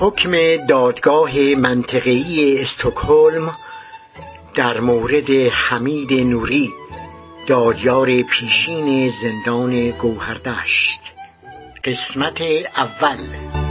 حکم دادگاه منطقهای استکهلم در مورد حمید نوری دادیار پیشین زندان گوهردشت. قسمت اول.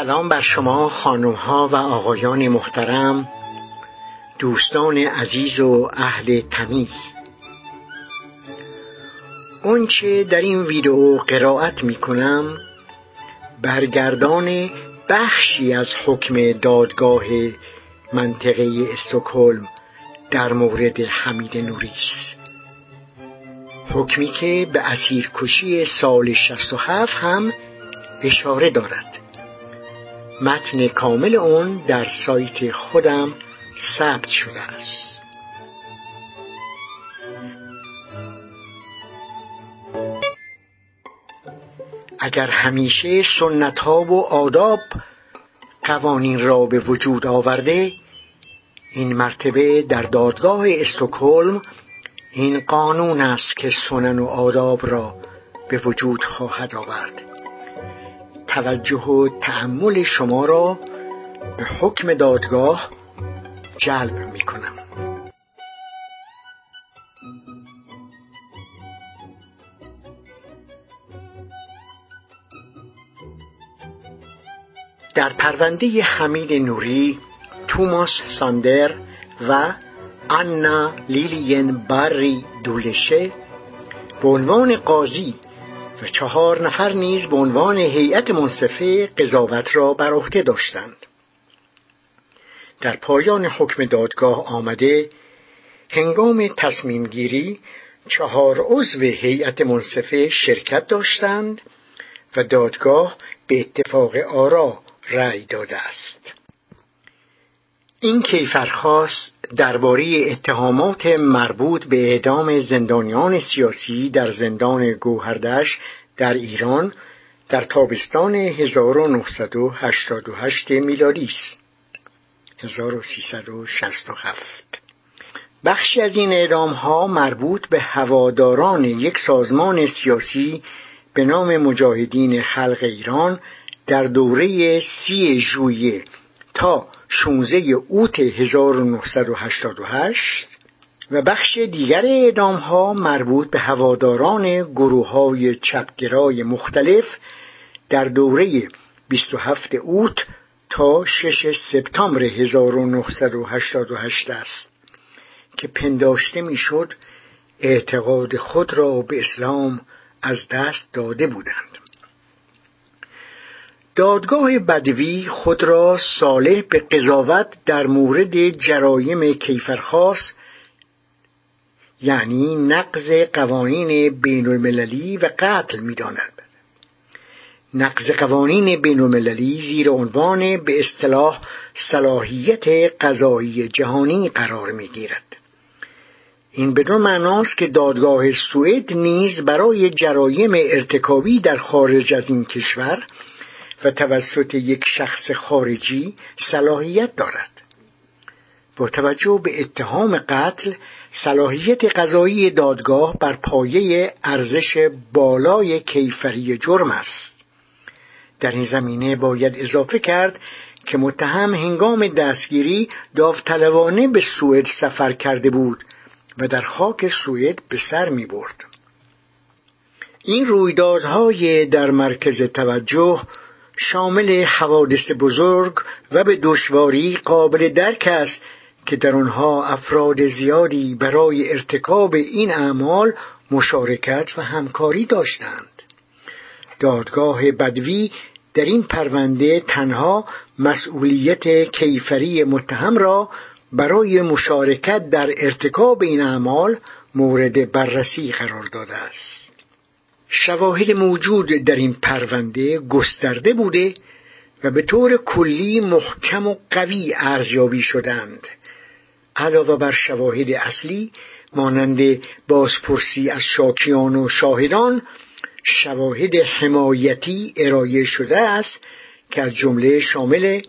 سلام بر شما خانم ها و آقایان محترم دوستان عزیز و اهل تمیز. آنچه در این ویدئو قرائت می کنم برگردان بخشی از حکم دادگاه منطقه استکهلم در مورد حمید نوری است حکمی که به اسیرکشی سال 67 هم اشاره دارد. متن کامل اون در سایت خودم ثبت شده است. اگر همیشه سنت ها و آداب قوانین را به وجود آورده این مرتبه در دادگاه استکهلم این قانون است که سنن و آداب را به وجود خواهد آورد. توجه و تأمل شما را به حکم دادگاه جلب می کنم در پرونده حمید نوری توماس ساندر و آنا لیلین باری دولشه به عنوان قاضی و چهار نفر نیز به عنوان هیئت منصفه قضاوت را بر عهده داشتند. در پایان حکم دادگاه آمده هنگام تصمیم گیری چهار عضو هیئت منصفه شرکت داشتند و دادگاه به اتفاق آرا رأی داده است. این کیفرخواست درباره اتهامات مربوط به اعدام زندانیان سیاسی در زندان گوهردش در ایران در تابستان 1988 میلادی است. 1367 بخشی از این اعدام ها مربوط به هواداران یک سازمان سیاسی به نام مجاهدین خلق ایران در دوره سی ژوئیه تا 16 اوت 1988 و بخش دیگر اعدام ها مربوط به هواداران گروه های چپگرای مختلف در دوره 27 اوت تا 6 سپتامبر 1988 است که پنداشته می‌شد اعتقاد خود را به اسلام از دست داده بودند. دادگاه بدوی خود را صالح به قضاوت در مورد جرایم کیفرخاص یعنی نقض قوانین بین المللی و قتل می داند. نقض قوانین بین المللی زیر عنوان به اصطلاح صلاحیت قضایی جهانی قرار می گیرد. این بدون معناست که دادگاه سوئد نیز برای جرایم ارتکابی در خارج از این کشور و توسط یک شخص خارجی صلاحیت دارد با توجه به اتهام قتل صلاحیت قضایی دادگاه بر پایه ارزش بالای کیفری جرم است در این زمینه باید اضافه کرد که متهم هنگام دستگیری داوطلبانه به سوئد سفر کرده بود و در خاک سوئد به سر می برد. این رویدادهای در مرکز توجه شامل حوادث بزرگ و به دشواری قابل درک است که در آنها افراد زیادی برای ارتکاب این اعمال مشارکت و همکاری داشتند. دادگاه بدوی در این پرونده تنها مسئولیت کیفری متهم را برای مشارکت در ارتکاب این اعمال مورد بررسی قرار داده است. شواهد موجود در این پرونده گسترده بوده و به طور کلی محکم و قوی ارزیابی شدند. علاوه بر شواهد اصلی مانند بازپرسی از شاکیان و شاهدان شواهد حمایتی ارائه شده است که از جمله شامل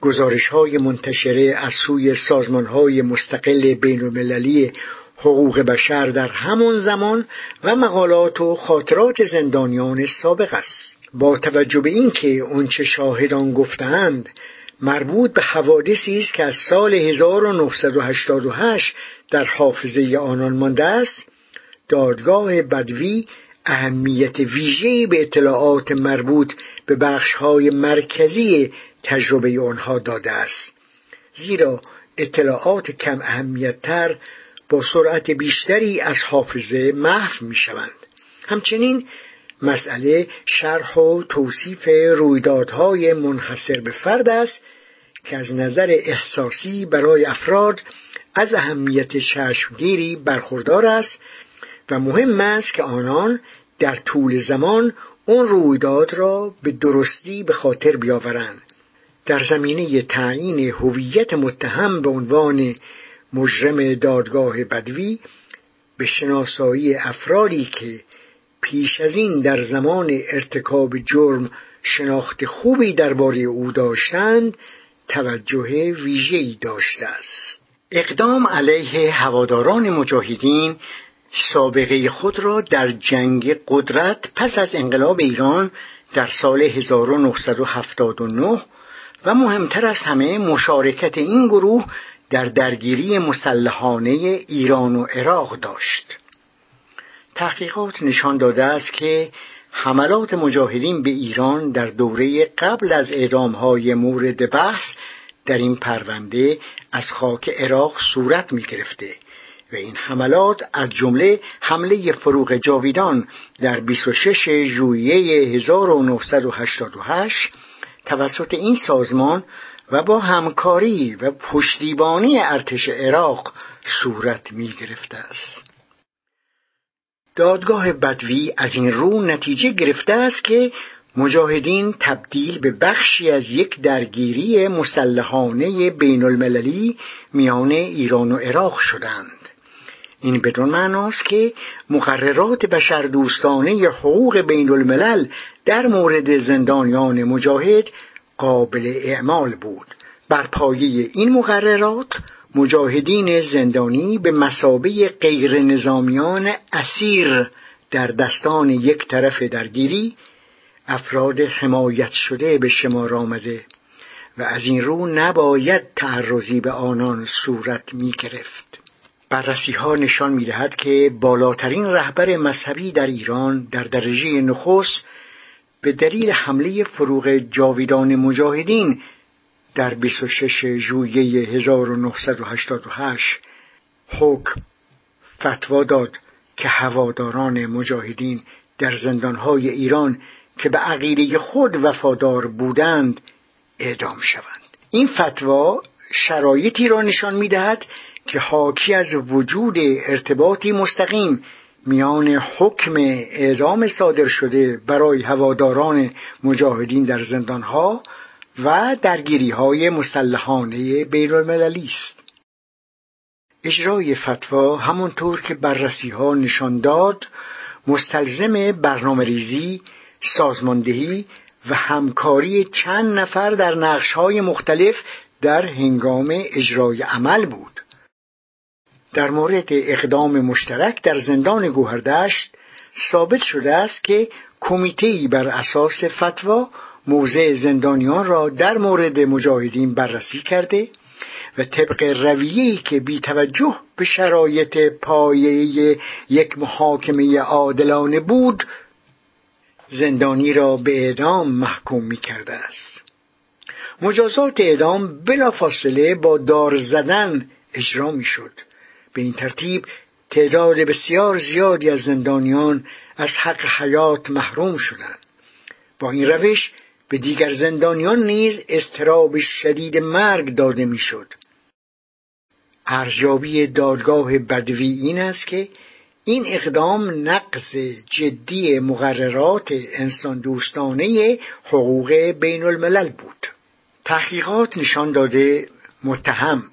گزارش های منتشره از سوی سازمان های مستقل بین المللی حقوق بشر در همان زمان و مقالات و خاطرات زندانیان سابق است. با توجه به اینکه آنچه شاهدان گفتند مربوط به حوادثی است که از سال 1988 در حافظه آنان مانده است دادگاه بدوی اهمیت ویژه‌ای به اطلاعات مربوط به بخش‌های مرکزی تجربه آنها داده است. زیرا اطلاعات کم اهمیتتر با سرعت بیشتری از حافظه محو می شوند همچنین مسئله شرح و توصیف رویدادهای منحصر به فرد است که از نظر احساسی برای افراد از اهمیت چشمگیری برخوردار است و مهم است که آنان در طول زمان اون رویداد را به درستی به خاطر بیاورند. در زمینه تعیین هویت متهم به عنوان مجرم دادگاه بدوی به شناسایی افرادی که پیش از این در زمان ارتکاب جرم شناخت خوبی درباره او داشتند توجه ویژه‌ای داشته است. اقدام علیه هواداران مجاهدین سابقه خود را در جنگ قدرت پس از انقلاب ایران در سال 1979 و مهمتر از همه مشارکت این گروه در درگیری مسلحانه ایران و عراق داشت. تحقیقات نشان داده است که حملات مجاهدین به ایران در دوره قبل از اعدامهای مورد بحث در این پرونده از خاک عراق صورت می گرفته و این حملات از جمله حمله فروغ جاویدان در 26 ژوئیه 1988 توسط این سازمان و با همکاری و پشتیبانی ارتش عراق صورت می گرفته است. دادگاه بدوی از این رو نتیجه گرفته است که مجاهدین تبدیل به بخشی از یک درگیری مسلحانه بین المللی میان ایران و عراق شدند. این بدون معناست که مقررات بشردوستانه حقوق بین الملل در مورد زندانیان مجاهد قابل اعمال بود. بر پایه این مقررات مجاهدین زندانی به مسابه غیر نظامیان اسیر در دستان یک طرف درگیری افراد حمایت شده به شمار آمده و از این رو نباید تعرضی به آنان صورت می گرفت بررسی ها نشان می دهد که بالاترین رهبر مذهبی در ایران در درجه نخست به دلیل حمله فروغ جاویدان مجاهدین در 26 ژوئیه 1988 حکم فتوا داد که هواداران مجاهدین در زندانهای ایران که به عقیده خود وفادار بودند اعدام شوند. این فتوا شرایطی را نشان می‌دهد که حاکی از وجود ارتباطی مستقیم میان حکم اعدام صادر شده برای هواداران مجاهدین در زندانها و درگیری های مسلحانه بین المللی است. اجرای فتوا همانطور که بررسی ها نشان داد مستلزم برنامه ریزی، سازماندهی و همکاری چند نفر در نقش های مختلف در هنگام اجرای عمل بود. در مورد اقدام مشترک در زندان گوهردشت ثابت شده است که کمیته بر اساس فتوا موضع زندانیان را در مورد مجاهدین بررسی کرده و طبق رویه‌ای که بی توجه به شرایط پایه یک محاکمه عادلانه بود زندانی را به اعدام محکوم می کرده است. مجازات اعدام بلافاصله با دار زدن اجرا می شد به این ترتیب تعداد بسیار زیادی از زندانیان از حق حیات محروم شدند. با این روش به دیگر زندانیان نیز استراب شدید مرگ داده می‌شد. ارزیابی دادگاه بدوی این است که این اقدام نقض جدی مقررات انسان دوستانه حقوق بین الملل بود. تحقیقات نشان داده متهم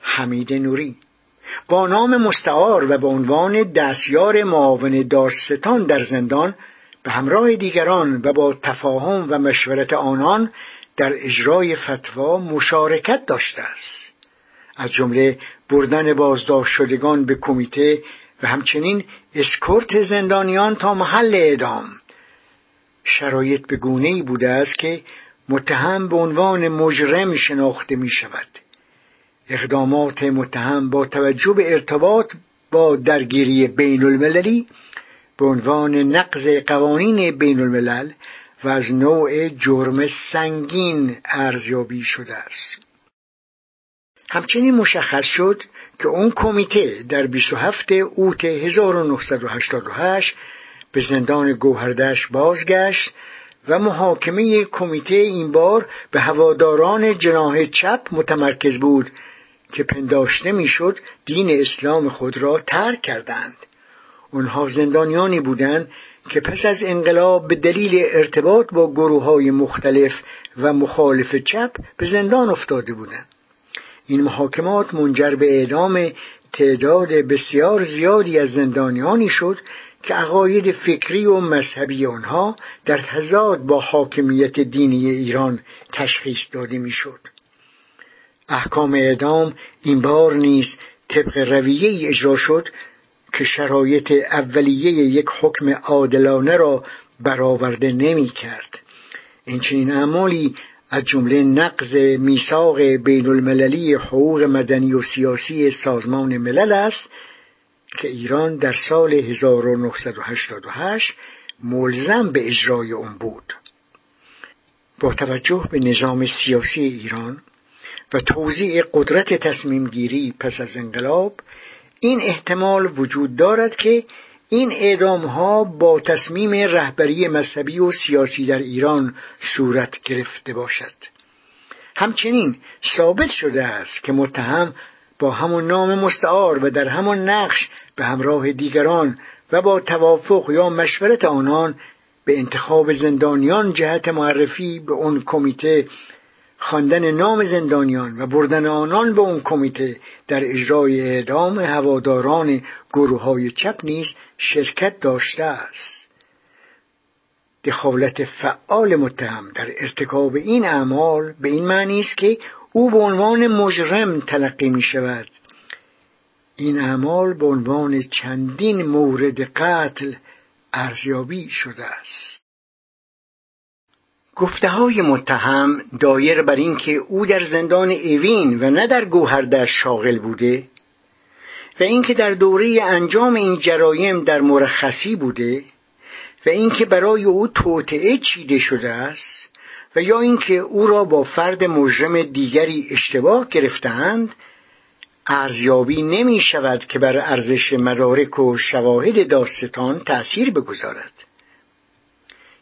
حمید نوری. با نام مستعار و به عنوان دستیار معاون دارستان در زندان به همراه دیگران و با تفاهم و مشورت آنان در اجرای فتوا مشارکت داشته است. از جمله بردن بازداشت شدگان به کمیته و همچنین اسکورت زندانیان تا محل اعدام. شرایط به گونه ای بوده است که متهم به عنوان مجرم شناخته می شود اقدامات متهم با توجه به ارتباط با درگیری بین المللی به عنوان نقض قوانین بین الملل و از نوع جرم سنگین ارزیابی شده است. همچنین مشخص شد که اون کمیته در 27 اوت 1988 به زندان گوهردش بازگشت و محاکمه کمیته این بار به هواداران جناه چپ متمرکز بود که پنداشته می‌شد دین اسلام خود را ترک کردند آنها زندانیانی بودند که پس از انقلاب به دلیل ارتباط با گروه های مختلف و مخالف چپ به زندان افتاده بودند این محاکمات منجر به اعدام تعداد بسیار زیادی از زندانیانی شد که عقاید فکری و مذهبی آنها در تضاد با حاکمیت دینی ایران تشخیص داده می‌شد. احکام اعدام این بار نیز طبق رویه اجرا شد که شرایط اولیه یک حکم عادلانه را برآورده نمی کرد. این چنین اعمالی از جمله نقض میثاق بین المللی حقوق مدنی و سیاسی سازمان ملل است که ایران در سال 1988 ملزم به اجرای آن بود. با توجه به نظام سیاسی ایران و توزیع قدرت تصمیم گیری پس از انقلاب این احتمال وجود دارد که این اعدام ها با تصمیم رهبری مذهبی و سیاسی در ایران صورت گرفته باشد. همچنین ثابت شده است که متهم با همان نام مستعار و در همان نقش به همراه دیگران و با توافق یا مشورت آنان به انتخاب زندانیان جهت معرفی به اون کمیته خواندن نام زندانیان و بردن آنان به اون کمیته در اجرای اعدام هواداران گروه های چپ نیز شرکت داشته است. دخالت فعال متهم در ارتکاب این اعمال به این معنی است که او به عنوان مجرم تلقی می شود این اعمال به عنوان چندین مورد قتل ارزیابی شده است. گفته های متهم دایر بر اینکه او در زندان اوین و نه در گوهردش شاغل بوده و اینکه در دوره انجام این جرایم در مرخصی بوده و اینکه برای او توطعه چیده شده است و یا اینکه او را با فرد مجرم دیگری اشتباه گرفتند ارزیابی نمی شود که بر ارزش مدارک و شواهد داستان تأثیر بگذارد.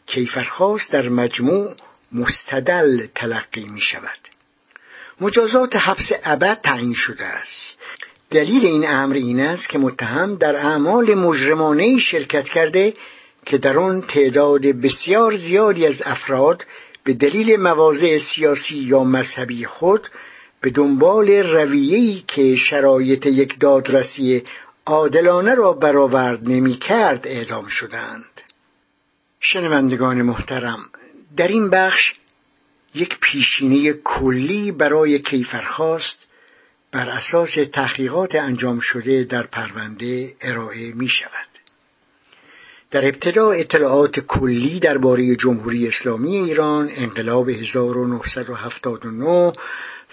کیفرخواست در مجموع مستدل تلقی می شود. مجازات حبس ابد تعیین شده است. دلیل این امر این است که متهم در اعمال مجرمانه شرکت کرده که در آن تعداد بسیار زیادی از افراد به دلیل مواضع سیاسی یا مذهبی خود به دنبال رویه‌ای که شرایط یک دادرسی عادلانه را برآورد نمی کرد اعدام شدند شنوندگان محترم در این بخش یک پیشینه کلی برای کیفرخواست بر اساس تحقیقات انجام شده در پرونده ارائه می شود. در ابتدا اطلاعات کلی درباره جمهوری اسلامی ایران انقلاب 1979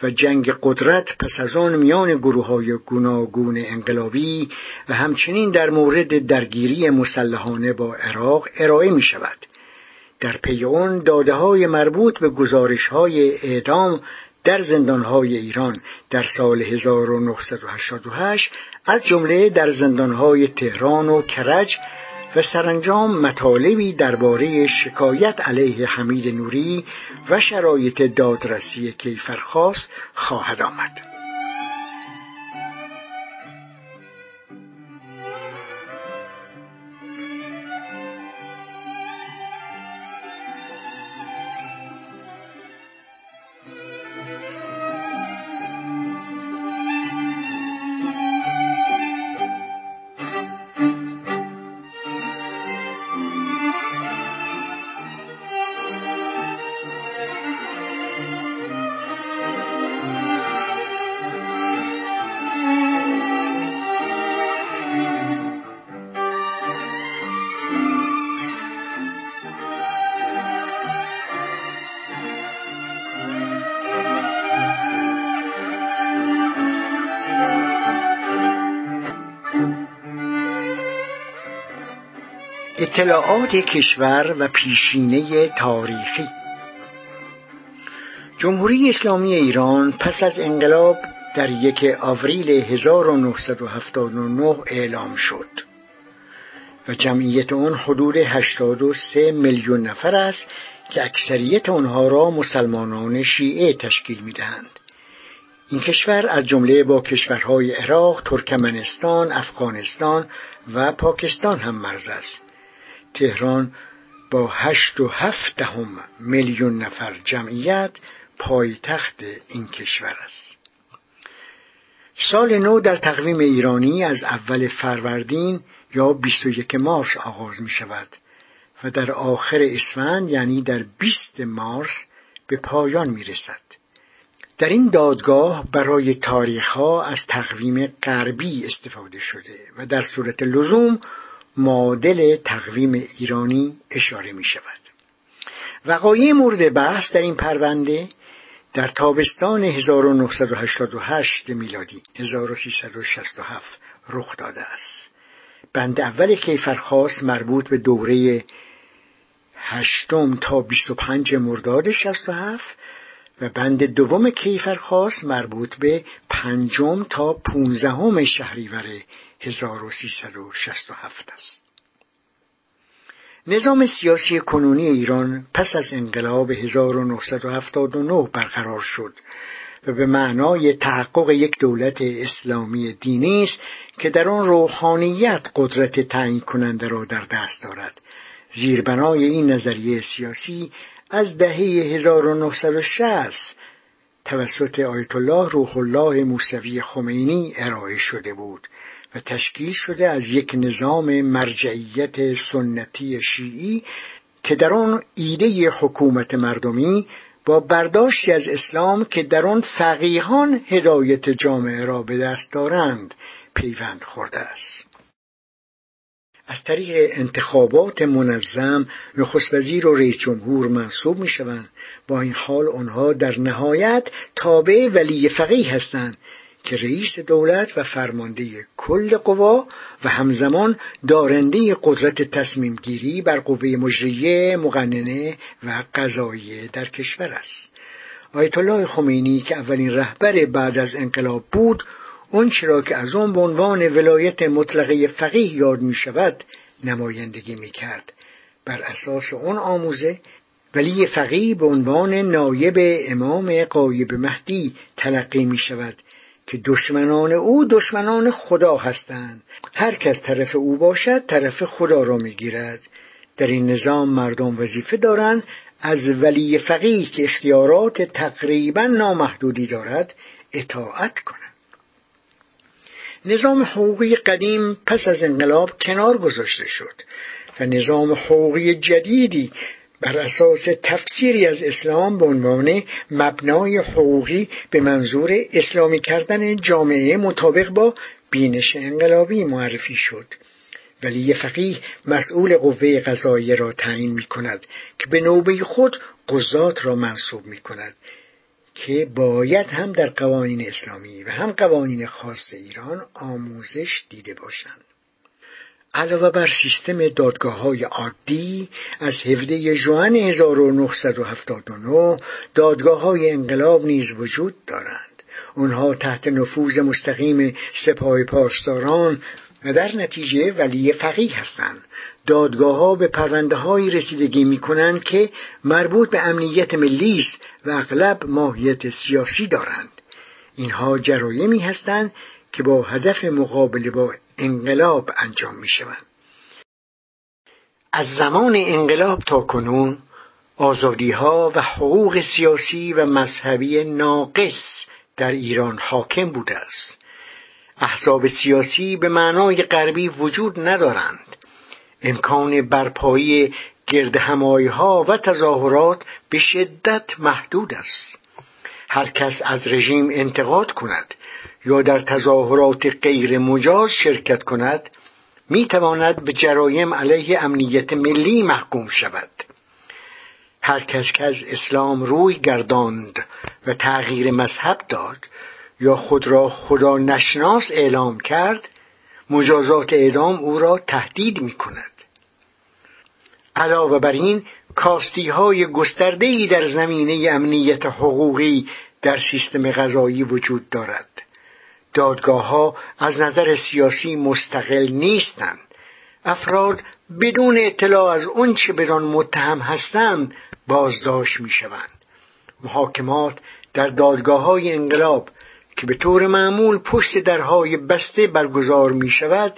و جنگ قدرت پس از آن میان گروه های گوناگون انقلابی و همچنین در مورد درگیری مسلحانه با عراق ارائه می شود. در پی آن داده های مربوط به گزارش های اعدام در زندانهای ایران در سال 1988 از جمله در زندانهای تهران و کرج و سرانجام مطالبی درباره شکایت علیه حمید نوری و شرایط دادرسی کیفرخواست خواهد آمد. اطلاعات کشور و پیشینه تاریخی. جمهوری اسلامی ایران پس از انقلاب در یک آوریل 1979 اعلام شد و جمعیت آن حدود 83 میلیون نفر است که اکثریت آنها را مسلمانان شیعه تشکیل می‌دهند. این کشور از جمله با کشورهای عراق، ترکمنستان، افغانستان و پاکستان هم مرز است. تهران با هشت و هفت دهم میلیون نفر جمعیت پایتخت این کشور است سال نو در تقویم ایرانی از اول فروردین یا 21 مارس آغاز می شود و در آخر اسفند یعنی در 20 مارس به پایان می رسد. در این دادگاه برای تاریخها از تقویم غربی استفاده شده و در صورت لزوم معادل تقویم ایرانی اشاره می شود وقایع مورد بحث در این پرونده در تابستان 1988 میلادی 1367 رخ داده است. بند اول کیفرخواست مربوط به دوره هشتم تا 25 مرداد 67 و بند دوم کیفرخواست مربوط به پنجم تا پونزدهم شهریور 1367 است. نظام سیاسی کنونی ایران پس از انقلاب 1979 برقرار شد و به معنای تحقق یک دولت اسلامی دینی است که در آن روحانیت قدرت تعیین کننده را در دست دارد. زیربنای این نظریه سیاسی از دهه 1960 توسط آیت الله روح الله موسوی خمینی ارائه شده بود. و تشکیل شده از یک نظام مرجعیت سنتی شیعی که در آن ایده حکومت مردمی با برداشتی از اسلام که در آن فقیهان هدایت جامعه را به دست دارند پیوند خورده است. از طریق انتخابات منظم نخست وزیر و رئیس جمهور منصوب می شوند با این حال آنها در نهایت تابع ولی فقیه هستند که رئیس دولت و فرمانده کل قوا و همزمان دارنده قدرت تصمیم گیری بر قوه مجریه مقننه و قضاییه در کشور است. آیت الله خمینی که اولین رهبر بعد از انقلاب بود اون چرا که از آن به عنوان ولایت مطلقه فقیه یاد می شود نمایندگی می کرد بر اساس اون آموزه ولی فقیه به عنوان نایب امام قایب مهدی تلقی می شود که دشمنان او دشمنان خدا هستند. هر کس طرف او باشد طرف خدا را می‌گیرد. در این نظام مردم وظیفه دارند. از ولی فقیه که اختیارات تقریبا نامحدودی دارد اطاعت کنند. نظام حقوقی قدیم پس از انقلاب کنار گذاشته شد و نظام حقوقی جدیدی بر اساس تفسیری از اسلام به عنوان مبنای حقوقی به منظور اسلامی کردن جامعه مطابق با بینش انقلابی معرفی شد. ولی فقیه مسئول قوه قضاییه را تعیین می کند که به نوبه خود قضات را منصوب می کند که باید هم در قوانین اسلامی و هم قوانین خاص ایران آموزش دیده باشند. علاوه بر سیستم دادگاه های عادی از 17 جوان 1979 دادگاه های انقلاب نیز وجود دارند. اونها تحت نفوذ مستقیم سپاه پاسداران و در نتیجه ولی فقیه هستند. دادگاه ها به پرونده های رسیدگی می کنند که مربوط به امنیت ملی است و اغلب ماهیت سیاسی دارند. اینها جرایمی هستند که با هدف مقابله با انقلاب انجام می شوند از زمان انقلاب تا کنون آزادی ها و حقوق سیاسی و مذهبی ناقص در ایران حاکم بوده است. احزاب سیاسی به معنای غربی وجود ندارند. امکان برپایی گرد ها و تظاهرات به شدت محدود است. هر کس از رژیم انتقاد کند. یا در تظاهرات غیر مجاز شرکت کند می تواند به جرایم علیه امنیت ملی محکوم شود. هر کس که از اسلام روی گرداند و تغییر مذهب داد یا خود را خدا نشناس اعلام کرد مجازات اعدام او را تهدید می کند علاوه بر این کاستی های گسترده در زمینه امنیت حقوقی در سیستم غذایی وجود دارد. دادگاه ها از نظر سیاسی مستقل نیستند. افراد بدون اطلاع از چه بدان متهم هستند بازداشت می شوند محاکمات در دادگاه های انقلاب که به طور معمول پشت درهای بسته برگزار می شود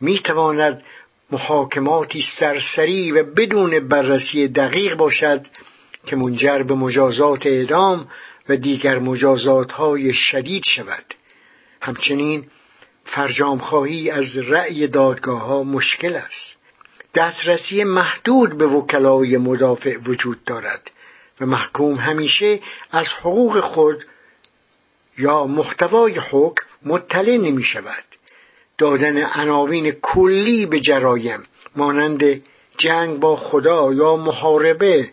می تواند محاکماتی سرسری و بدون بررسی دقیق باشد که منجر به مجازات اعدام و دیگر مجازات های شدید شود. همچنین فرجام خواهی از رأی دادگاه ها مشکل است. دسترسی محدود به وکلای مدافع وجود دارد و محکوم همیشه از حقوق خود یا محتوای حکم مطلع نمی شود. دادن عناوین کلی به جرایم مانند جنگ با خدا یا محاربه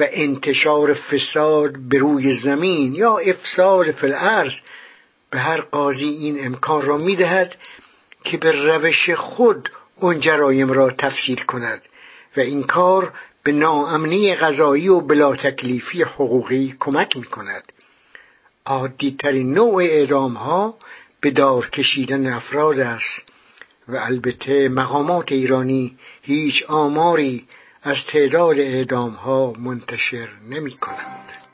و انتشار فساد به روی زمین یا افساد فی به هر قاضی این امکان را می‌دهد که به روش خود اون جرایم را تفسیر کند و این کار به ناامنی غذایی و بلا تکلیفی حقوقی کمک می کند عادی ترین نوع اعدام ها به دار کشیدن افراد است و البته مقامات ایرانی هیچ آماری از تعداد اعدام ها منتشر نمی کنند.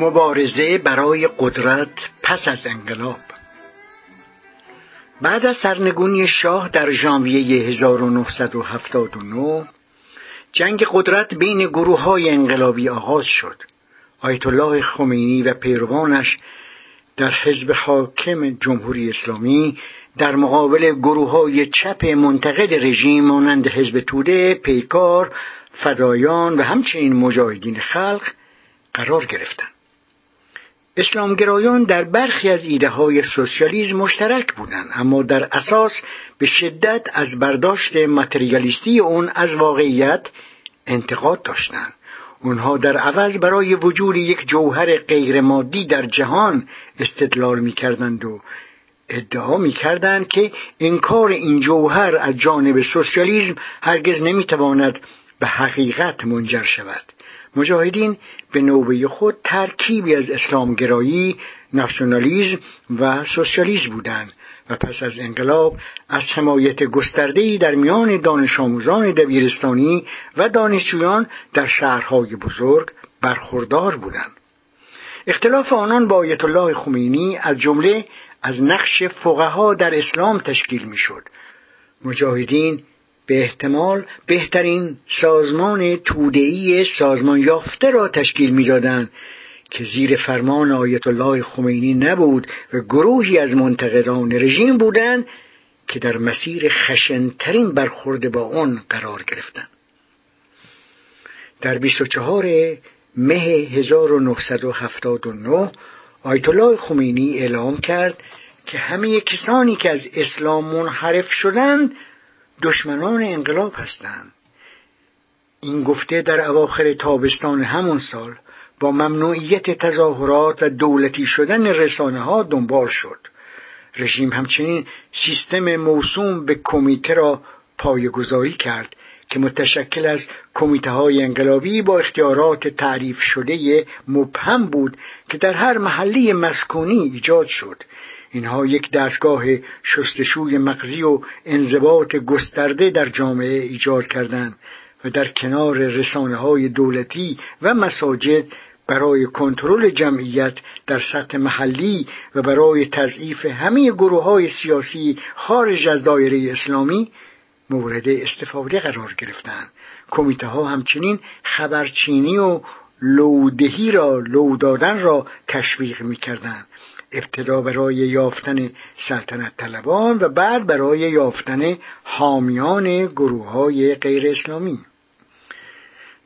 مبارزه برای قدرت پس از انقلاب بعد از سرنگونی شاه در ژانویه 1979 جنگ قدرت بین گروه های انقلابی آغاز شد آیت الله خمینی و پیروانش در حزب حاکم جمهوری اسلامی در مقابل گروه های چپ منتقد رژیم مانند حزب توده، پیکار، فدایان و همچنین مجاهدین خلق قرار گرفتند. اسلامگرایان در برخی از ایده های سوسیالیسم مشترک بودند اما در اساس به شدت از برداشت متریالیستی اون از واقعیت انتقاد داشتند. اونها در عوض برای وجود یک جوهر غیرمادی در جهان استدلال می‌کردند و ادعا می‌کردند که انکار این جوهر از جانب سوسیالیسم هرگز نمی‌تواند به حقیقت منجر شود. مجاهدین به نوبه خود ترکیبی از اسلامگرایی، ناسیونالیزم و سوسیالیسم بودند و پس از انقلاب از حمایت گسترده‌ای در میان دانش آموزان دبیرستانی و دانشجویان در شهرهای بزرگ برخوردار بودند. اختلاف آنان با آیت الله خمینی از جمله از نقش فقها در اسلام تشکیل می‌شد. مجاهدین به احتمال بهترین سازمان توده‌ای سازمان یافته را تشکیل می‌دادند که زیر فرمان آیت الله خمینی نبود و گروهی از منتقدان رژیم بودند که در مسیر خشنترین برخورد با آن قرار گرفتند. در 24 مه 1979 آیت الله خمینی اعلام کرد که همه کسانی که از اسلام منحرف شدند دشمنان انقلاب هستند. این گفته در اواخر تابستان همون سال با ممنوعیت تظاهرات و دولتی شدن رسانه ها دنبال شد. رژیم همچنین سیستم موسوم به کمیته را پایگذاری کرد که متشکل از کمیته های انقلابی با اختیارات تعریف شده مبهم بود که در هر محلی مسکونی ایجاد شد. اینها یک دستگاه شستشوی مغزی و انضباط گسترده در جامعه ایجاد کردند و در کنار رسانه های دولتی و مساجد برای کنترل جمعیت در سطح محلی و برای تضعیف همه گروه های سیاسی خارج از دایره اسلامی مورد استفاده قرار گرفتند کمیته ها همچنین خبرچینی و لودهی را لو دادن را تشویق می کردن. ابتدا برای یافتن سلطنت طلبان و بعد برای یافتن حامیان گروه های غیر اسلامی.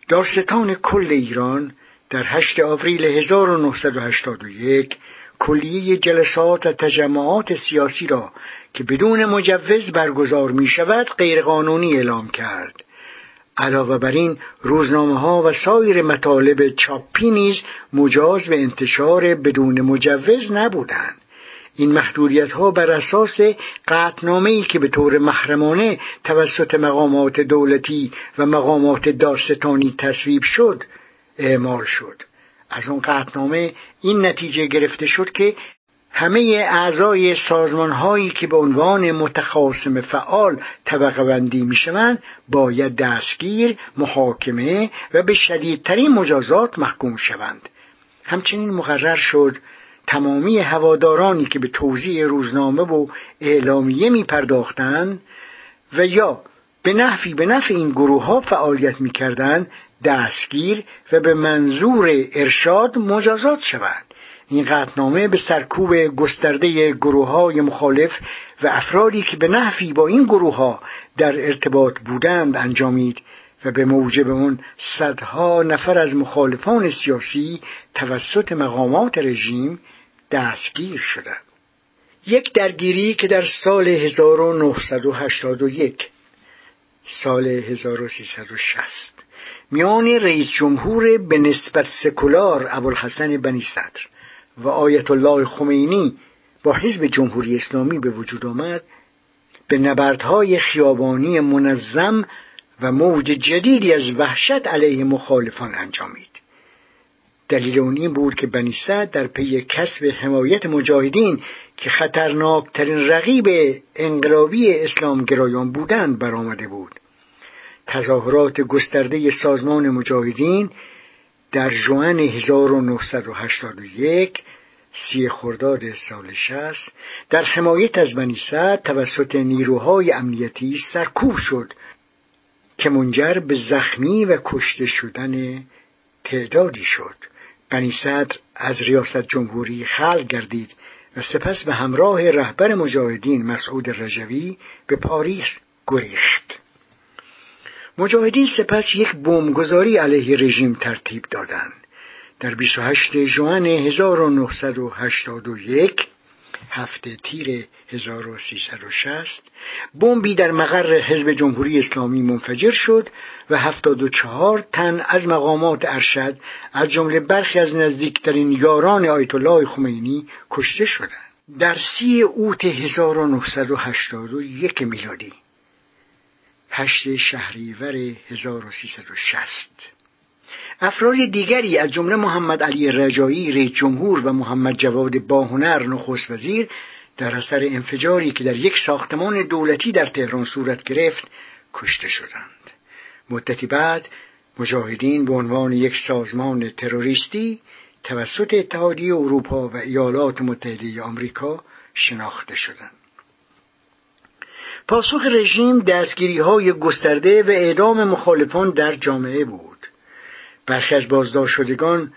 داستان کل ایران در 8 آوریل 1981 کلیه جلسات و تجمعات سیاسی را که بدون مجوز برگزار می شود غیرقانونی اعلام کرد. علاوه بر این روزنامه ها و سایر مطالب چاپی نیز مجاز به انتشار بدون مجوز نبودند. این محدودیت ها بر اساس قطنامه ای که به طور محرمانه توسط مقامات دولتی و مقامات داستانی تصویب شد اعمال شد. از اون قطنامه این نتیجه گرفته شد که همه اعضای سازمان هایی که به عنوان متخاصم فعال طبقه بندی می شوند باید دستگیر، محاکمه و به شدیدترین مجازات محکوم شوند. همچنین مقرر شد تمامی هوادارانی که به توضیح روزنامه و اعلامیه می پرداختند و یا به نحوی به نفع این گروه ها فعالیت می دستگیر و به منظور ارشاد مجازات شوند این قطنامه به سرکوب گسترده گروه های مخالف و افرادی که به نحوی با این گروه ها در ارتباط بودند انجامید و به موجب اون صدها نفر از مخالفان سیاسی توسط مقامات رژیم دستگیر شدند یک درگیری که در سال 1981 سال 1360 میان رئیس جمهور به نسبت سکولار ابوالحسن بنی صدر و آیت الله خمینی با حزب جمهوری اسلامی به وجود آمد به نبردهای خیابانی منظم و موج جدیدی از وحشت علیه مخالفان انجامید. دلیل اون این بود که بنی در پی کسب حمایت مجاهدین که خطرناکترین رقیب انقلابی اسلامگرایان بودند برآمده بود. تظاهرات گسترده سازمان مجاهدین در جوان 1981 سی خرداد سال 60 در حمایت از بنی سعد توسط نیروهای امنیتی سرکوب شد که منجر به زخمی و کشته شدن تعدادی شد. بنی صدر از ریاست جمهوری خلق گردید و سپس به همراه رهبر مجاهدین مسعود رجوی به پاریس گریخت. مجاهدین سپس یک بمبگذاری علیه رژیم ترتیب دادند. در 28 ژوئن 1981 هفته تیر 1360 بمبی در مقر حزب جمهوری اسلامی منفجر شد و 74 تن از مقامات ارشد از جمله برخی از نزدیکترین یاران آیت الله خمینی کشته شدند. در سی اوت 1981 میلادی هشت شهریور 1360 افراد دیگری از جمله محمد علی رجایی رئیس جمهور و محمد جواد باهنر نخست وزیر در اثر انفجاری که در یک ساختمان دولتی در تهران صورت گرفت کشته شدند. مدتی بعد مجاهدین به عنوان یک سازمان تروریستی توسط اتحادیه اروپا و ایالات متحده آمریکا شناخته شدند. پاسخ رژیم دستگیری های گسترده و اعدام مخالفان در جامعه بود. برخی از بازداشت شدگان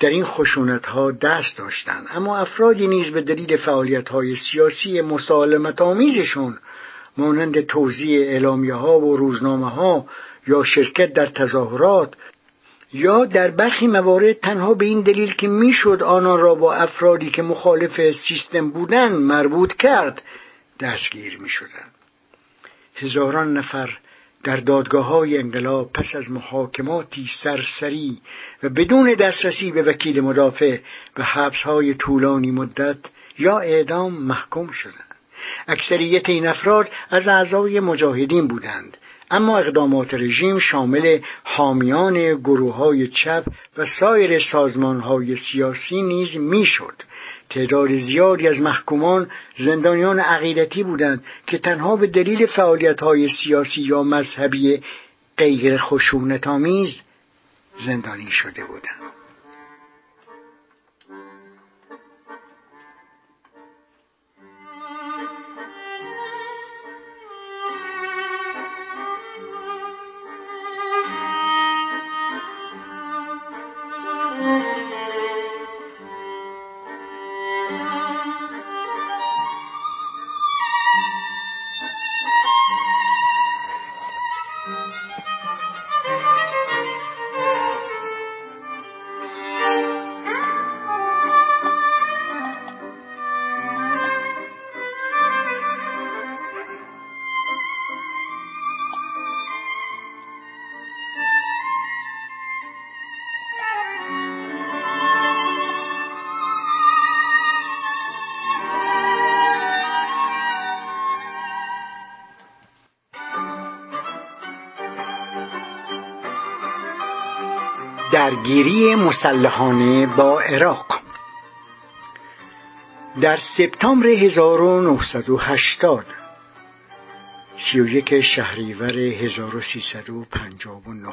در این خشونت ها دست داشتند اما افرادی نیز به دلیل فعالیت های سیاسی مسالمت آمیزشون مانند توزیع اعلامیه ها و روزنامه ها یا شرکت در تظاهرات یا در برخی موارد تنها به این دلیل که می‌شد آنان را با افرادی که مخالف سیستم بودند مربوط کرد دستگیر می هزاران نفر در دادگاه های انقلاب پس از محاکماتی سرسری و بدون دسترسی به وکیل مدافع و حبس های طولانی مدت یا اعدام محکوم شدند. اکثریت این افراد از اعضای مجاهدین بودند اما اقدامات رژیم شامل حامیان گروه های چپ و سایر سازمان های سیاسی نیز می‌شد. تعداد زیادی از محکومان زندانیان عقیدتی بودند که تنها به دلیل فعالیت های سیاسی یا مذهبی غیر خشونتآمیز زندانی شده بودند. درگیری مسلحانه با عراق. در سپتامبر 1980 31 شهریور 1359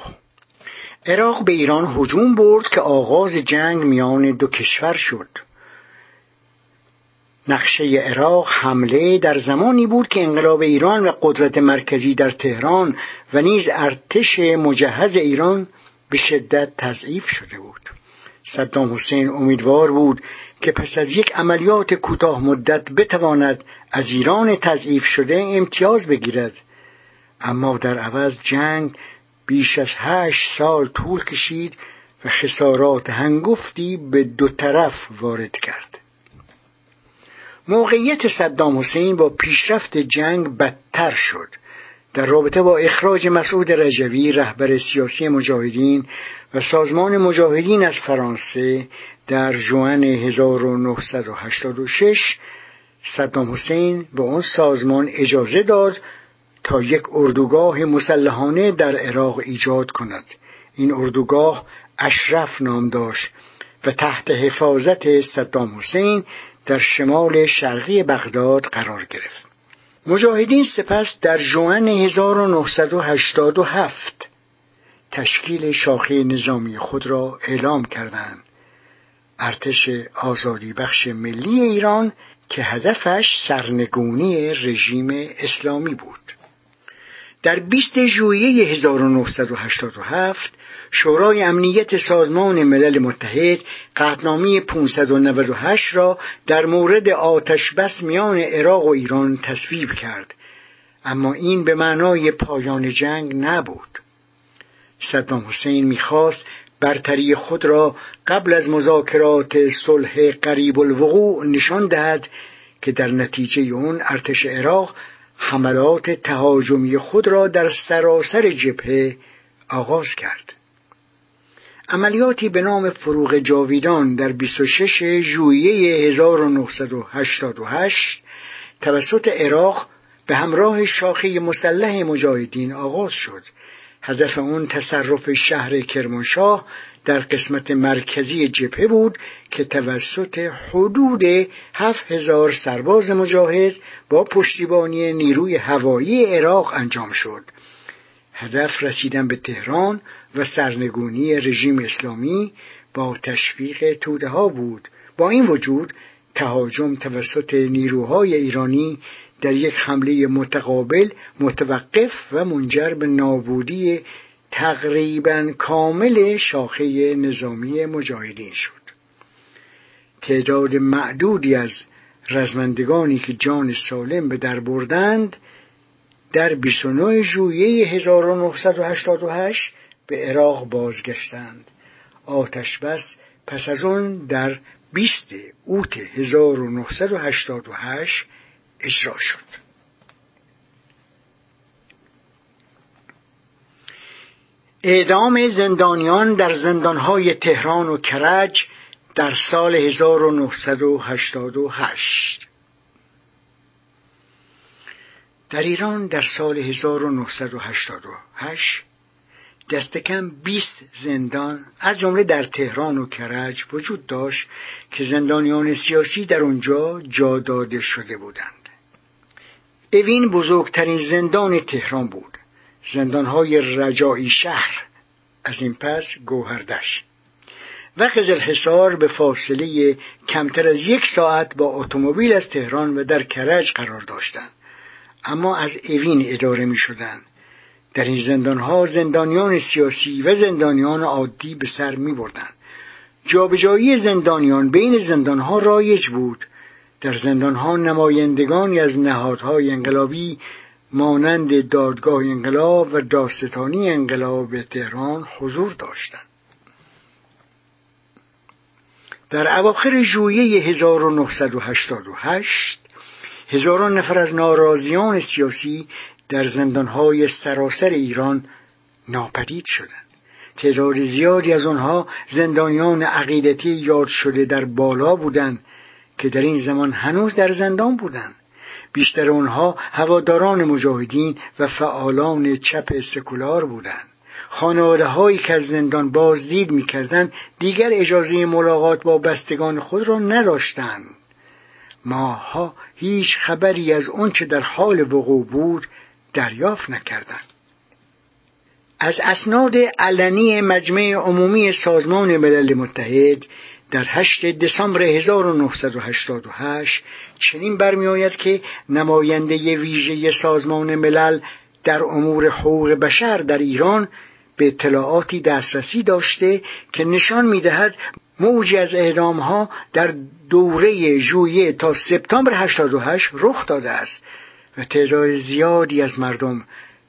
عراق به ایران هجوم برد که آغاز جنگ میان دو کشور شد. نقشه عراق حمله در زمانی بود که انقلاب ایران و قدرت مرکزی در تهران و نیز ارتش مجهز ایران به شدت تضعیف شده بود. صدام حسین امیدوار بود که پس از یک عملیات کوتاه مدت بتواند از ایران تضعیف شده امتیاز بگیرد. اما در عوض جنگ بیش از هشت سال طول کشید و خسارات هنگفتی به دو طرف وارد کرد. موقعیت صدام حسین با پیشرفت جنگ بدتر شد. در رابطه با اخراج مسعود رجوی رهبر سیاسی مجاهدین و سازمان مجاهدین از فرانسه در جوان 1986 صدام حسین به آن سازمان اجازه داد تا یک اردوگاه مسلحانه در عراق ایجاد کند. این اردوگاه اشرف نام داشت و تحت حفاظت صدام حسین در شمال شرقی بغداد قرار گرفت. مجاهدین سپس در جوان 1987 تشکیل شاخه نظامی خود را اعلام کردند. ارتش آزادی بخش ملی ایران که هدفش سرنگونی رژیم اسلامی بود. در 20 ژوئیه 1987 شورای امنیت سازمان ملل متحد قطنامه 598 را در مورد آتش بس میان عراق و ایران تصویب کرد. اما این به معنای پایان جنگ نبود. صدام حسین می‌خواست برتری خود را قبل از مذاکرات صلح قریب الوقوع نشان دهد که در نتیجه اون ارتش عراق حملات تهاجمی خود را در سراسر جبهه آغاز کرد. عملیاتی به نام فروغ جاویدان در 26 ژوئیه 1988 توسط عراق به همراه شاخه مسلح مجاهدین آغاز شد. هدف اون تصرف شهر کرمانشاه در قسمت مرکزی جبهه بود که توسط حدود هفت هزار سرباز مجاهد با پشتیبانی نیروی هوایی عراق انجام شد. هدف رسیدن به تهران و سرنگونی رژیم اسلامی با تشویق توده ها بود. با این وجود تهاجم توسط نیروهای ایرانی در یک حمله متقابل متوقف و منجر به نابودی تقریبا کامل شاخه نظامی مجاهدین شد. تعداد معدودی از رزمندگانی که جان سالم به در بردند در 29 ژوئیه 1988 به عراق بازگشتند. آتش بس پس از آن در 20 اوت 1988 اجرا شد. اعدام زندانیان در زندانهای تهران و کرج در سال 1988 در ایران در سال 1988 دست کم 20 زندان از جمله در تهران و کرج وجود داشت که زندانیان سیاسی در آنجا جا داده شده بودند. اوین بزرگترین زندان تهران بود. زندانهای رجایی شهر. از این پس گوهردش و حصار به فاصله کمتر از یک ساعت با اتومبیل از تهران و در کرج قرار داشتند. اما از اوین اداره می شدن. در این زندانها زندانیان سیاسی و زندانیان عادی به سر می بردن. جابجایی زندانیان بین زندانها رایج بود در زندانها نمایندگانی از نهادهای انقلابی مانند دادگاه انقلاب و داستانی انقلاب تهران حضور داشتند در اواخر ژوئیه 1988 هزاران نفر از ناراضیان سیاسی در زندانهای سراسر ایران ناپدید شدند. تعداد زیادی از آنها زندانیان عقیدتی یاد شده در بالا بودند که در این زمان هنوز در زندان بودند. بیشتر آنها هواداران مجاهدین و فعالان چپ سکولار بودند. خانواده هایی که از زندان بازدید می‌کردند دیگر اجازه ملاقات با بستگان خود را نداشتند. ماها هیچ خبری از آنچه در حال وقوع بود دریافت نکردند. از اسناد علنی مجمع عمومی سازمان ملل متحد در 8 دسامبر 1988 چنین برمیآید که نماینده ویژه سازمان ملل در امور حقوق بشر در ایران به اطلاعاتی دسترسی داشته که نشان می‌دهد موجی از اعدام ها در دوره ژوئیه تا سپتامبر 88 رخ داده است. و تعداد زیادی از مردم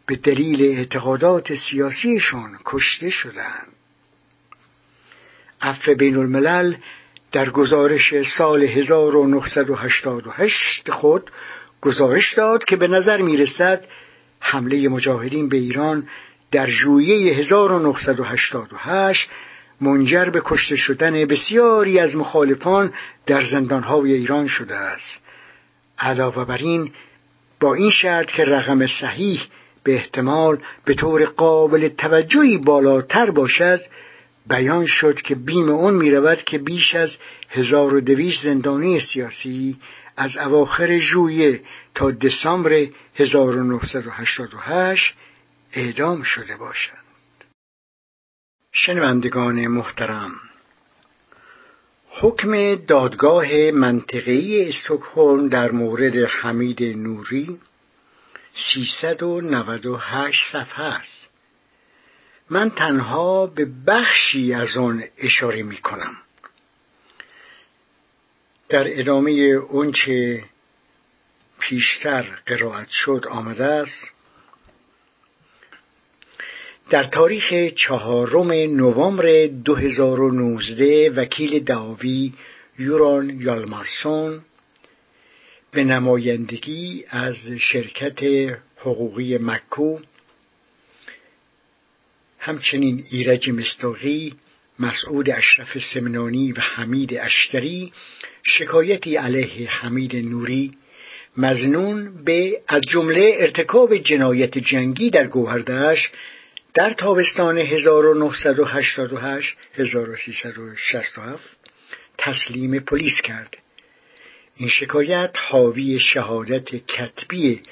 به دلیل اعتقادات سیاسیشون کشته شدند. عفو بین الملل در گزارش سال 1988 خود گزارش داد که به نظر می رسد حمله مجاهدین به ایران در ژوئیه 1988 منجر به کشته شدن بسیاری از مخالفان در زندانهای ایران شده است. علاوه بر این با این شرط که رقم صحیح به احتمال به طور قابل توجهی بالاتر باشد بیان شد که بیم اون می رود که بیش از 1200 زندانی سیاسی از اواخر ژوئیه تا دسامبر 1988 اعدام شده باشند. شنوندگان محترم حکم دادگاه منطقه‌ای استکهلم در مورد حمید نوری 398 صفحه است. من تنها به بخشی از آن اشاره می کنم. در ادامه اونچه پیشتر قرائت شد آمده است. در تاریخ چهارم نوامبر 2019 وکیل دعاوی یوران یالمارسون به نمایندگی از شرکت حقوقی مکو همچنین ایرج مستاقی مسعود اشرف سمنانی و حمید اشتری شکایتی علیه حمید نوری مزنون به از جمله ارتکاب جنایت جنگی در گوهردش در تابستان 1988 1367 تسلیم پلیس کرد. این شکایت حاوی شهادت کتبی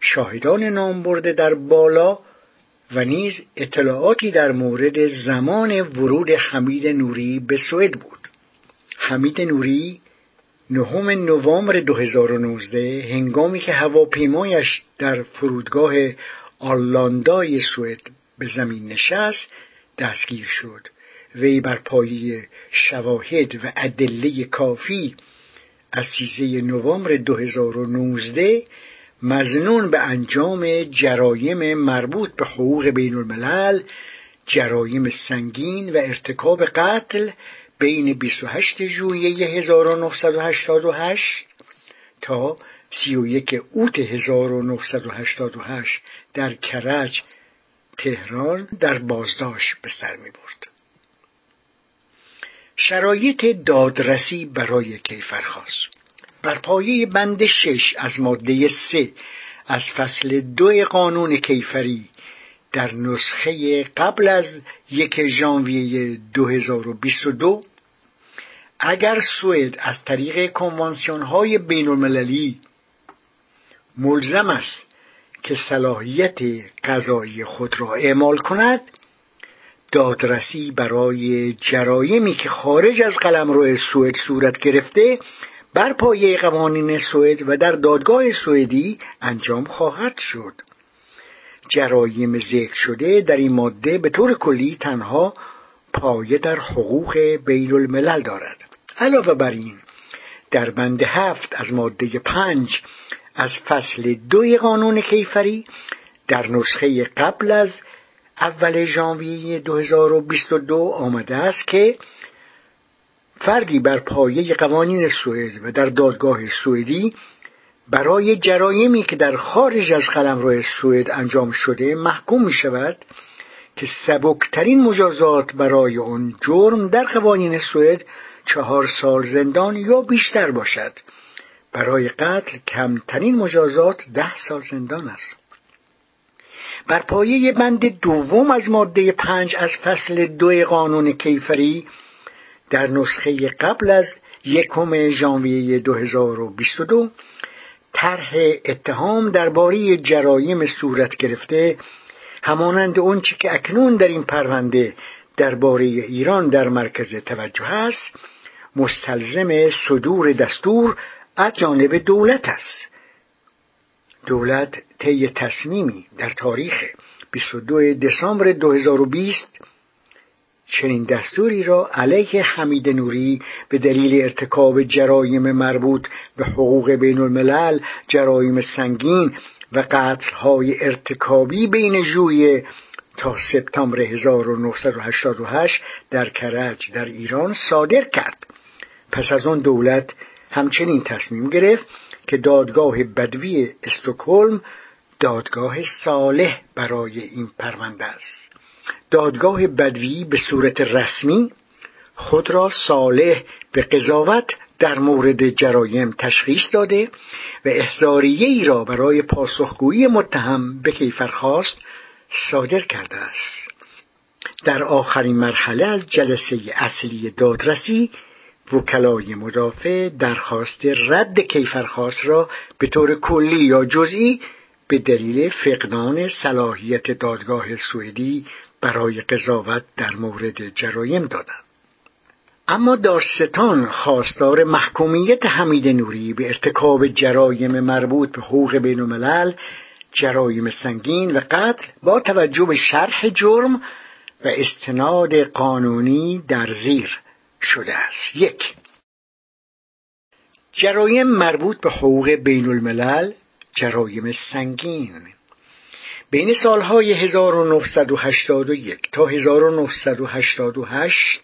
شاهدان نام برده در بالا و نیز اطلاعاتی در مورد زمان ورود حمید نوری به سوئد بود. حمید نوری نهم نوامبر 2019 هنگامی که هواپیمایش در فرودگاه آلاندای سوئد به زمین نشست دستگیر شد. وی بر پایه شواهد و ادله کافی از سیزه نوامبر 2019 مزنون به انجام جرایم مربوط به حقوق بین الملل جرایم سنگین و ارتکاب قتل بین 28 ژوئیه 1988 تا 31 اوت 1988 در کرج تهران در بازداشت به سر می برد. شرایط دادرسی برای کیفرخواست بر پایه بند شش از ماده سه از فصل دو قانون کیفری در نسخه قبل از یک ژانویه 2022 اگر سوئد از طریق کنوانسیون های بین المللی ملزم است که صلاحیت قضایی خود را اعمال کند دادرسی برای جرایمی که خارج از قلمرو سوئد صورت گرفته بر پایه قوانین سوئد و در دادگاه سوئدی انجام خواهد شد. جرایم ذکر شده در این ماده به طور کلی تنها پایه در حقوق بین الملل دارد. علاوه بر این در بند هفت از ماده پنج از فصل دوی قانون کیفری در نسخه قبل از اول ژانویه 2022 آمده است که فردی بر پایه قوانین سوئد و در دادگاه سوئدی برای جرایمی که در خارج از قلمرو سوئد انجام شده محکوم می شود که سبکترین مجازات برای آن جرم در قوانین سوئد چهار سال زندان یا بیشتر باشد. برای قتل کمترین مجازات ده سال زندان است. بر پایه بند دوم از ماده پنج از فصل دو قانون کیفری در نسخه قبل از یکم ژانویه 2022 طرح اتهام درباره جرایم صورت گرفته همانند آنچه که اکنون در این پرونده درباره ایران در مرکز توجه است مستلزم صدور دستور از جانب دولت است. دولت طی تصمیمی در تاریخ 22 دسامبر 2020 چنین دستوری را علیه حمید نوری به دلیل ارتکاب جرایم مربوط به حقوق بین الملل جرایم سنگین و قتلهای ارتکابی بین ژوئیه تا سپتامبر 1988 در کرج در ایران صادر کرد. پس از آن دولت همچنین تصمیم گرفت که دادگاه بدوی استکهلم دادگاه صالح برای این پرونده است. دادگاه بدوی به صورت رسمی خود را صالح به قضاوت در مورد جرایم تشخیص داده و احزاریه ای را برای پاسخگویی متهم به کیفرخواست صادر کرده است. در آخرین مرحله از جلسه اصلی دادرسی وکلای مدافع درخواست رد کیفرخواست را به طور کلی یا جزئی به دلیل فقدان صلاحیت دادگاه سوئدی برای قضاوت در مورد جرایم دادند. اما داستان خواستار محکومیت حمید نوری به ارتکاب جرایم مربوط به حقوق بین الملل جرایم سنگین و قتل با توجه به شرح جرم و استناد قانونی در زیر شده است. یک. جرایم مربوط به حقوق بین الملل جرایم سنگین. بین سالهای 1981 تا 1988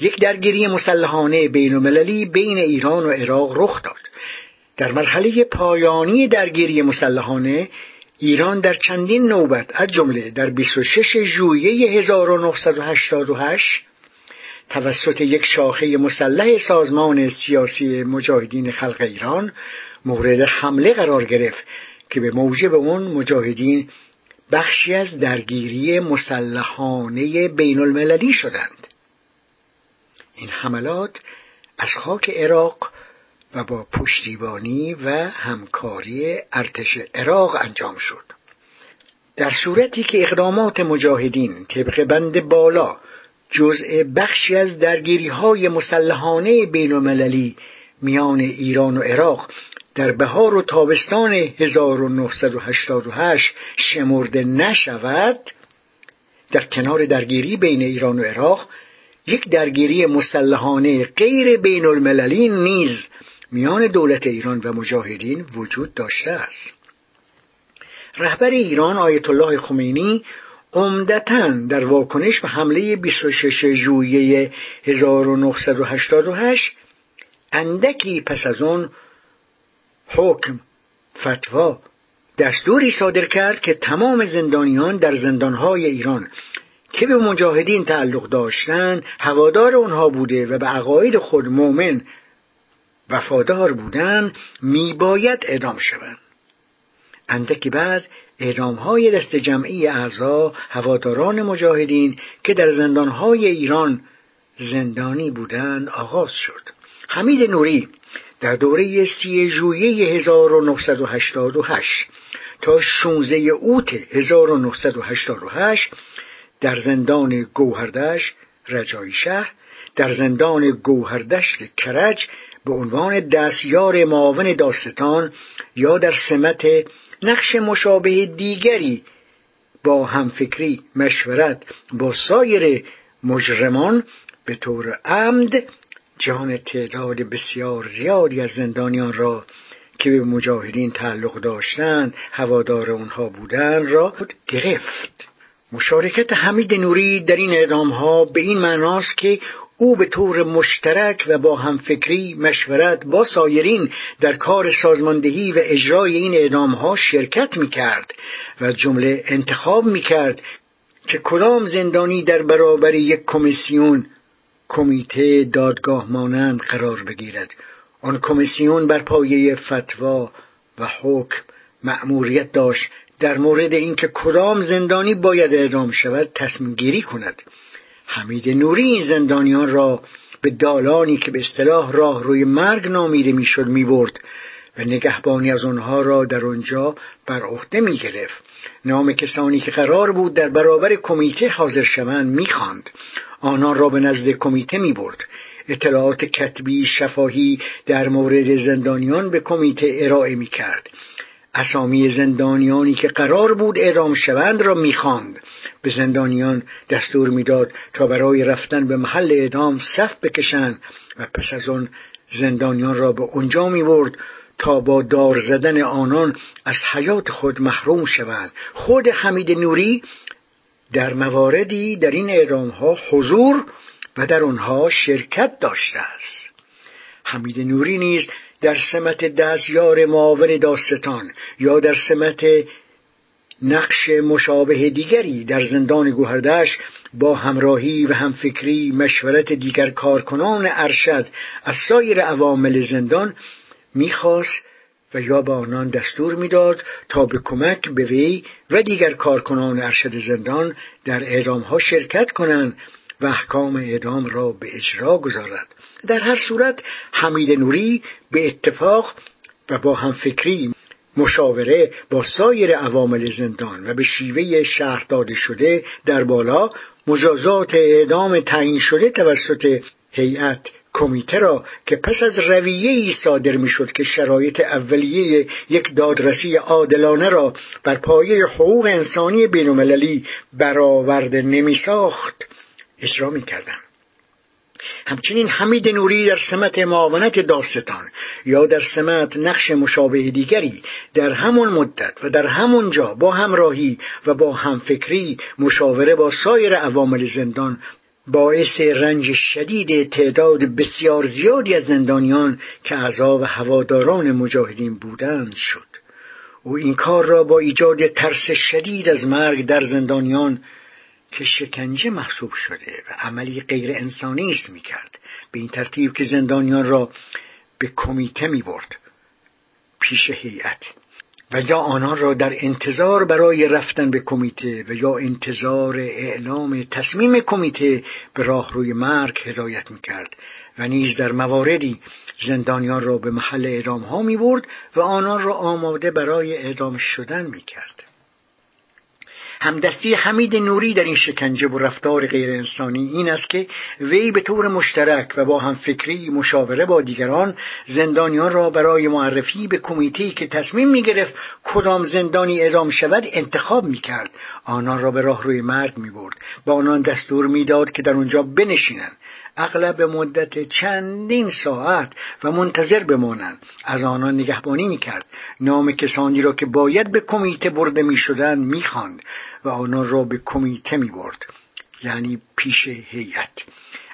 یک درگیری مسلحانه بین المللی بین ایران و عراق رخ داد. در مرحله پایانی درگیری مسلحانه ایران در چندین نوبت از جمله در 26 ژوئیه 1988 توسط یک شاخه مسلح سازمان سیاسی مجاهدین خلق ایران مورد حمله قرار گرفت که به موجب اون مجاهدین بخشی از درگیری مسلحانه بین المللی شدند. این حملات از خاک عراق و با پشتیبانی و همکاری ارتش عراق انجام شد. در صورتی که اقدامات مجاهدین طبق بند بالا جزء بخشی از درگیری های مسلحانه بین المللی میان ایران و عراق در بهار و تابستان 1988 شمرده نشود در کنار درگیری بین ایران و عراق یک درگیری مسلحانه غیر بین المللی نیز میان دولت ایران و مجاهدین وجود داشته است. رهبر ایران آیت الله خمینی عمدتا در واکنش به حمله 26 ژوئیه 1988 اندکی پس از آن حکم فتوا. دستوری صادر کرد که تمام زندانیان در زندانهای ایران که به مجاهدین تعلق داشتند هوادار آنها بوده و به عقاید خود مؤمن وفادار بودند میباید اعدام شوند. اندکی بعد اعدام های دست جمعی اعضا هواداران مجاهدین که در زندانهای ایران زندانی بودند آغاز شد. حمید نوری در دوره سی ژوئیه 1988 تا 16 اوت 1988 در زندان گوهردش رجایی شهر در زندان گوهردشت کرج به عنوان دستیار معاون داستان یا در سمت نقش مشابه دیگری با همفکری مشورت با سایر مجرمان به طور عمد جان تعداد بسیار زیادی از زندانیان را که به مجاهدین تعلق داشتند هوادار آنها بودند را گرفت. مشارکت حمید نوری در این اعدام ها به این معناست که او به طور مشترک و با همفکری مشورت با سایرین در کار سازماندهی و اجرای این اعدام ها شرکت می کرد و جمله انتخاب می کرد که کدام زندانی در برابر یک کمیسیون کمیته دادگاه مانند قرار بگیرد. آن کمیسیون بر پایه فتوا و حکم مأموریت داشت در مورد اینکه کدام زندانی باید اعدام شود تصمیم گیری کند. حمید نوری این زندانیان را به دالانی که به اصطلاح راه روی مرگ نامیده می‌شد می‌برد و نگهبانی از آنها را در آنجا بر عهده می گرفت نام کسانی که قرار بود در برابر کمیته حاضر شوند می‌خواند. آنان را به نزد کمیته می برد اطلاعات کتبی شفاهی در مورد زندانیان به کمیته ارائه می کرد اسامی زندانیانی که قرار بود اعدام شوند را می‌خواند. به زندانیان دستور می‌داد تا برای رفتن به محل اعدام صف بکشند و پس از آن زندانیان را به اونجا می‌برد تا با دار زدن آنان از حیات خود محروم شوند. خود حمید نوری در مواردی در این اعدام ها حضور و در آنها شرکت داشته است. حمید نوری نیز در سمت دستیار معاون داستان یا در سمت نقش مشابه دیگری در زندان گوهردش با همراهی و همفکری مشورت دیگر کارکنان ارشد از سایر عوامل زندان می‌خواست و یا به آنان دستور می‌داد تا به کمک به وی و دیگر کارکنان ارشد زندان در اعدام شرکت کنند و احکام اعدام را به اجرا گذارد. در هر صورت حمید نوری به اتفاق و با همفکری مشاوره با سایر عوامل زندان و به شیوه شهر داده شده در بالا مجازات اعدام تعیین شده توسط هیئت کمیته را که پس از رویه ای صادر می‌شد که شرایط اولیه یک دادرسی عادلانه را بر پایه حقوق انسانی بینالمللی برآورده نمیساخت اجرا می‌کردند. همچنین حمید نوری در سمت معاونت داستان یا در سمت نقش مشابه دیگری در همون مدت و در همون جا با همراهی و با همفکری مشاوره با سایر عوامل زندان باعث رنج شدید تعداد بسیار زیادی از زندانیان که اعضا و هواداران مجاهدین بودند شد. او این کار را با ایجاد ترس شدید از مرگ در زندانیان که شکنجه محسوب شده و عملی غیر انسانی است می کرد به این ترتیب که زندانیان را به کمیته می برد پیش هیئت و یا آنان را در انتظار برای رفتن به کمیته و یا انتظار اعلام تصمیم کمیته به راه روی مرگ هدایت می کرد و نیز در مواردی زندانیان را به محل اعدام ها می برد و آنان را آماده برای اعدام شدن می کرد. همدستی حمید نوری در این شکنجه و رفتار غیر انسانی این است که وی به طور مشترک و با هم فکری مشاوره با دیگران زندانیان را برای معرفی به کمیته که تصمیم می گرفت کدام زندانی اعدام شود انتخاب می کرد آنان را به راه روی مرگ می برد با آنان دستور می‌داد که در اونجا بنشینند. اغلب مدت چندین ساعت و منتظر بمانند از آنان نگهبانی می‌کرد. نام کسانی را که باید به کمیته برده می‌شدند می‌خواند و آنان را به کمیته می‌برد. یعنی پیش هیئت.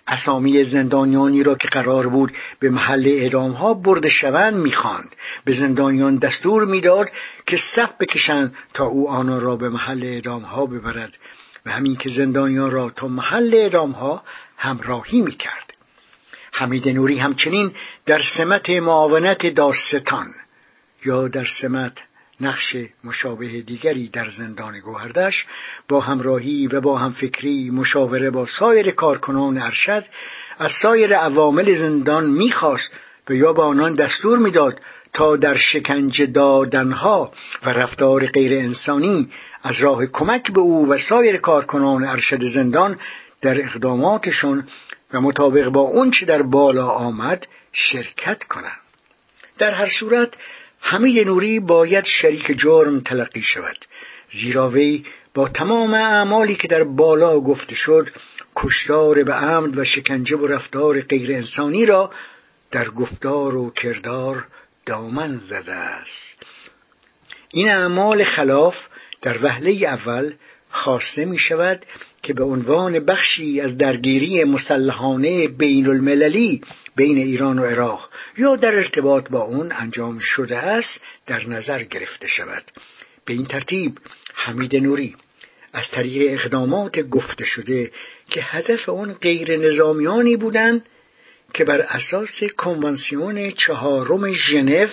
اسامی زندانیانی را که قرار بود به محل اعدام ها برده شوند می‌خواند. به زندانیان دستور می‌داد که صف بکشند تا او آنان را به محل اعدام ها ببرد. و همین که زندانیان را تا محل اعدام ها همراهی می‌کرد. حمید نوری همچنین در سمت معاونت داستان یا در سمت نقش مشابه دیگری در زندان گوهردش با همراهی و با همفکری مشاوره با سایر کارکنان ارشد از سایر عوامل زندان می‌خواست و یا به آنان دستور می‌داد تا در شکنجه دادنها و رفتار غیر انسانی از راه کمک به او و سایر کارکنان ارشد زندان در اقداماتشون و مطابق با اون چه در بالا آمد شرکت کنند. در هر صورت حمید نوری باید شریک جرم تلقی شود. زیرا وی با تمام اعمالی که در بالا گفته شد کشتار به عمد و شکنجه و رفتار غیر انسانی را در گفتار و کردار دامن زده است. این اعمال خلاف در وهله اول خواسته می شود که به عنوان بخشی از درگیری مسلحانه بین المللی بین ایران و عراق یا در ارتباط با اون انجام شده است در نظر گرفته شود. به این ترتیب حمید نوری از طریق اقدامات گفته شده که هدف اون غیر نظامیانی بودند که بر اساس کنوانسیون چهارم ژنو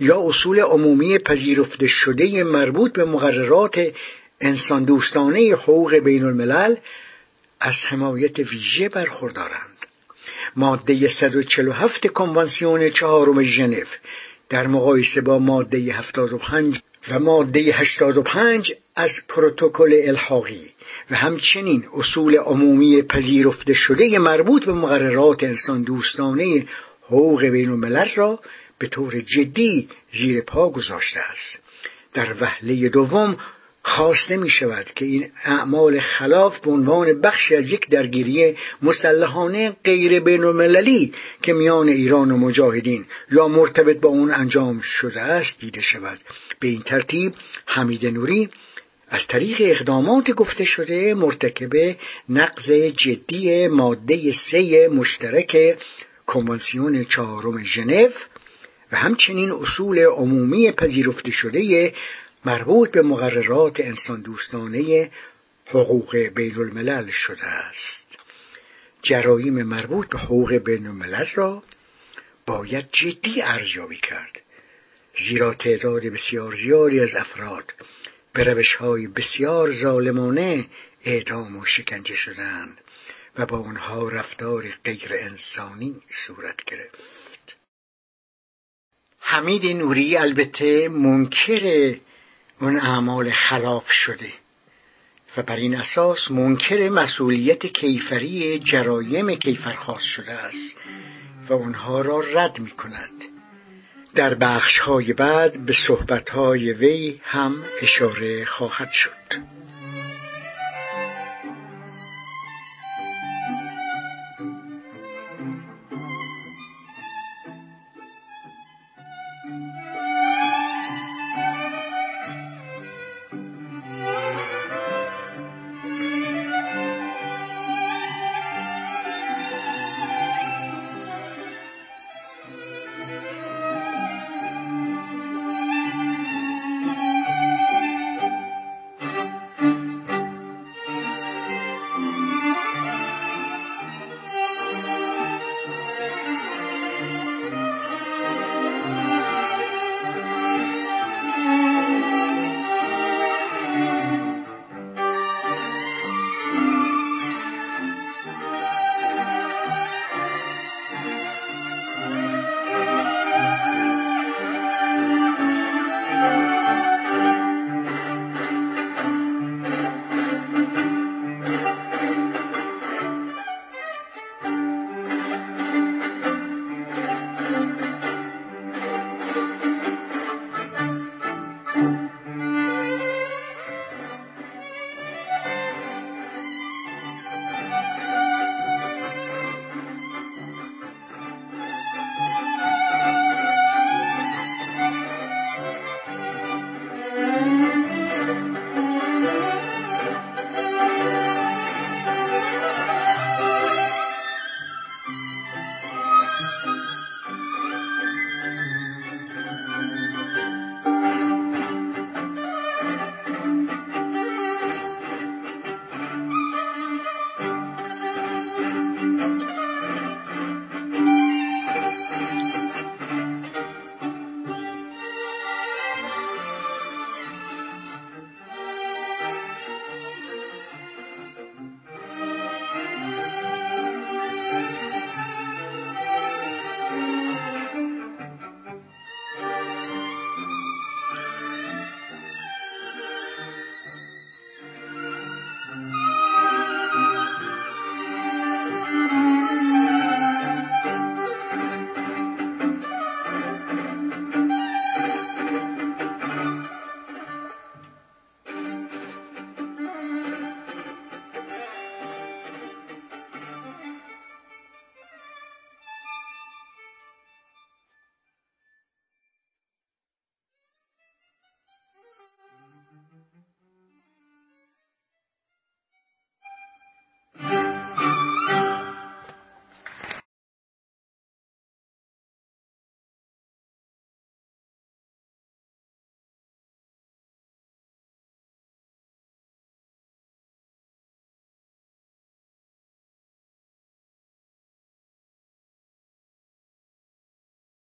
یا اصول عمومی پذیرفته شده مربوط به مقررات انسان دوستانه حقوق بین الملل از حمایت ویژه برخوردارند. ماده 147 کنوانسیون چهارم ژنو در مقایسه با ماده 75 و ماده 85 از پروتکل الحاقی و همچنین اصول عمومی پذیرفته شده مربوط به مقررات انسان دوستانه حقوق بین الملل را به طور جدی زیر پا گذاشته است. در وهله دوم خواسته می شود که این اعمال خلاف به عنوان بخشی از یک درگیری مسلحانه غیر بین که میان ایران و مجاهدین یا مرتبط با اون انجام شده است دیده شود. به این ترتیب حمید نوری از طریق اقدامات گفته شده مرتکب نقض جدی ماده سه مشترک کنوانسیون چهارم ژنو و همچنین اصول عمومی پذیرفته شده مربوط به مقررات انسان دوستانه حقوق بین الملل شده است. جرایم مربوط به حقوق بین الملل را باید جدی ارزیابی کرد. زیرا تعداد بسیار زیادی از افراد به روش های بسیار ظالمانه اعدام و شکنجه شدند و با آنها رفتار غیر انسانی صورت گرفت. حمید نوری البته منکر اون اعمال خلاف شده. و بر این اساس منکر مسئولیت کیفری جرایم کیفرخواست شده است و آنها را رد می کند در بخش های بعد به صحبت های وی هم اشاره خواهد شد.